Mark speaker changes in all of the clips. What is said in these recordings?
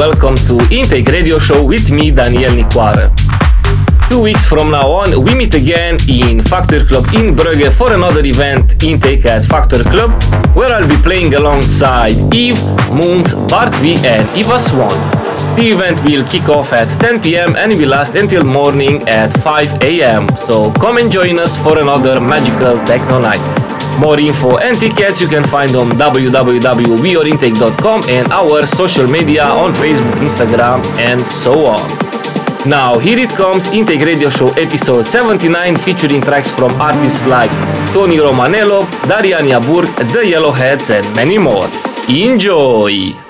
Speaker 1: welcome to Intake Radio Show with me, Daniel Nicoare. Two weeks from now on, we meet again in Factor Club in Brugge for another event, Intake at Factor Club, where I'll be playing alongside Eve, Moons, Bart V, and Eva Swan. The event will kick off at 10 pm and will last until morning at 5 am, so come and join us for another magical techno night. More info and tickets you can find on www.weareintake.com and our social media on Facebook, Instagram, and so on. Now, here it comes Intake Radio Show episode 79 featuring tracks from artists like Tony Romanello, Darian Jaburg, The Yellowheads, and many more. Enjoy!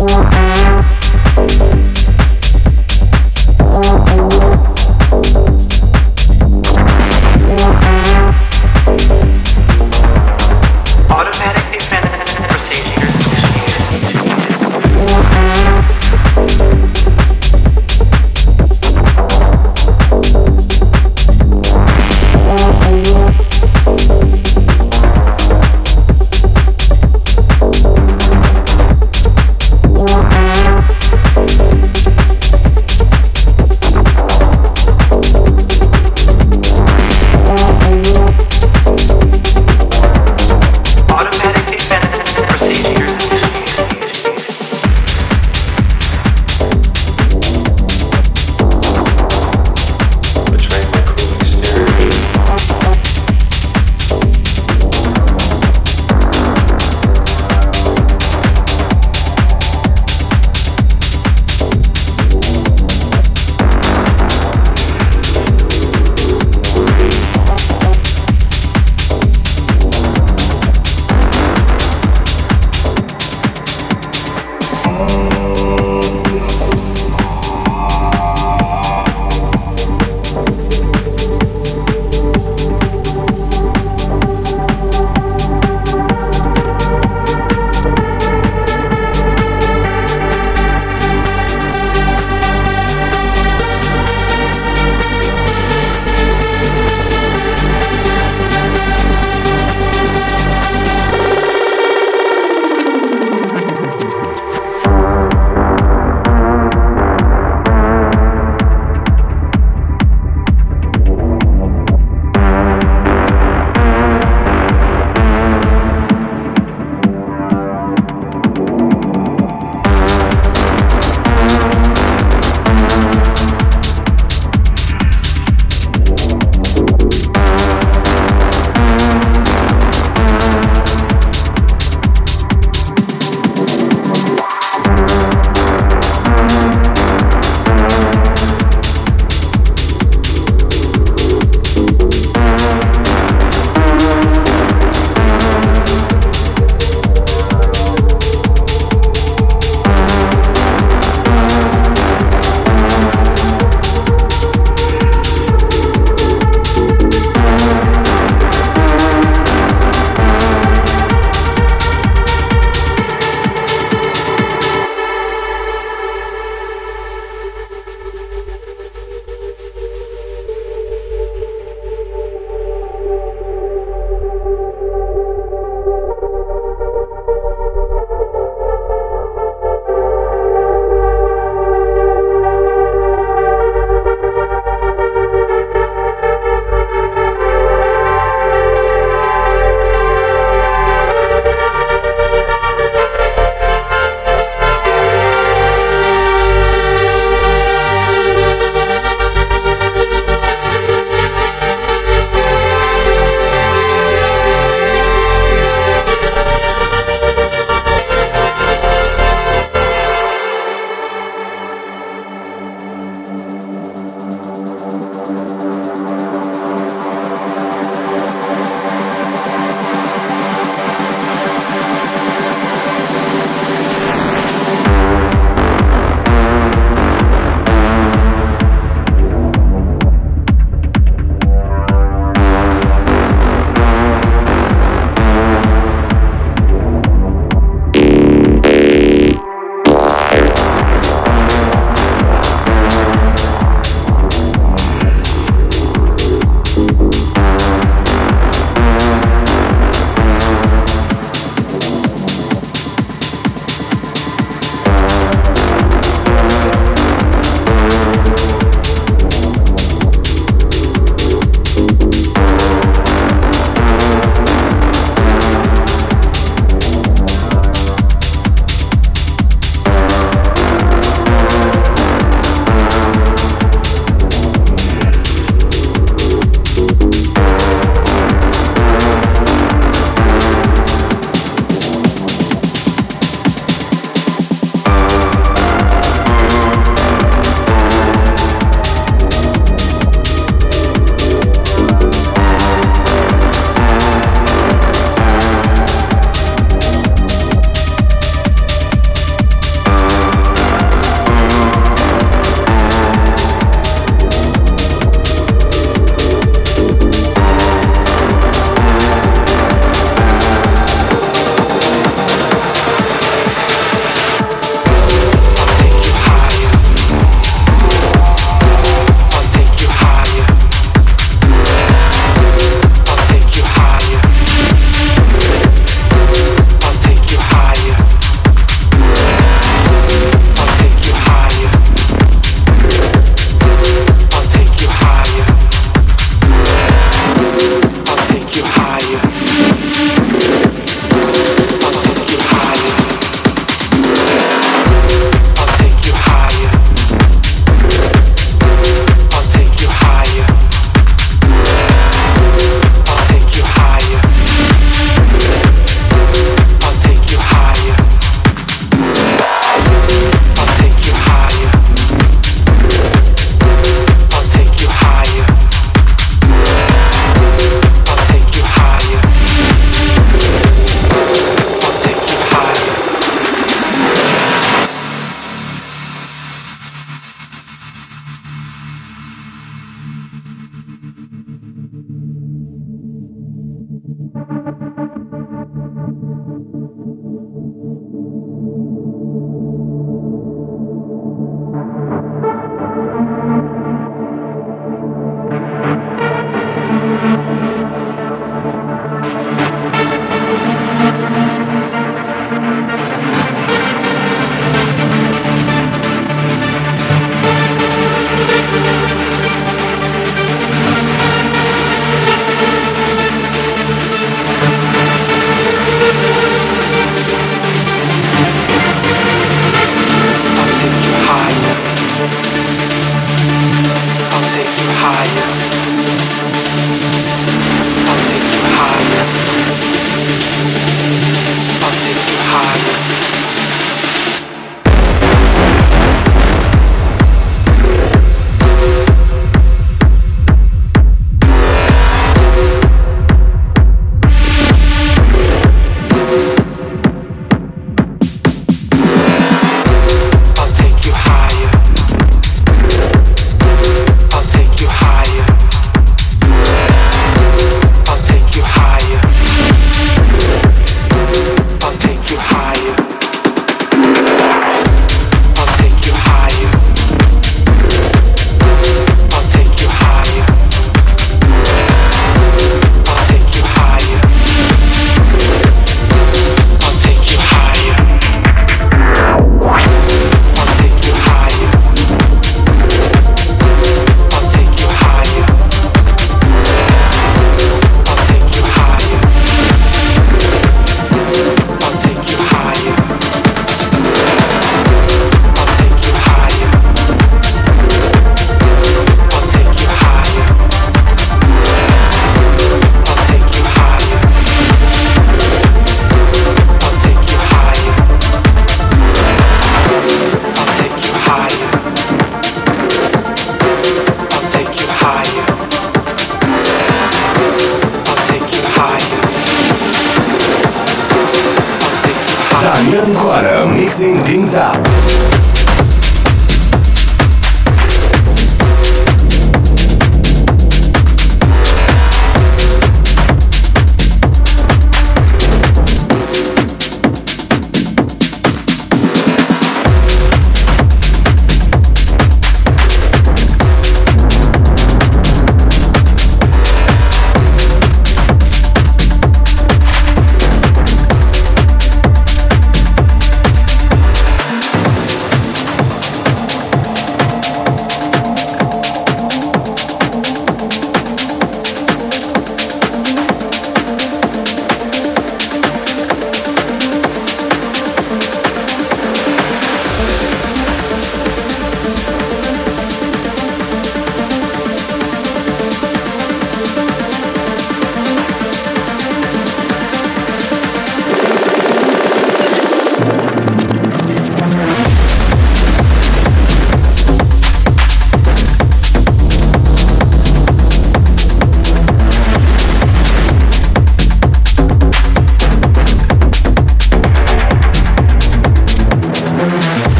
Speaker 2: Wow.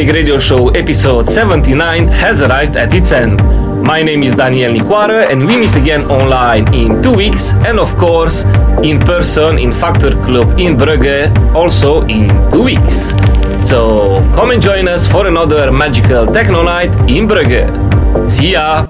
Speaker 1: Intake Radio Show episode 79 has arrived at its end. My name is Daniel Nicoară and we meet again online in two weeks and of course in person in Factor Club in Brugge also in two weeks. So come and join us for another magical techno night in Brugge. See ya!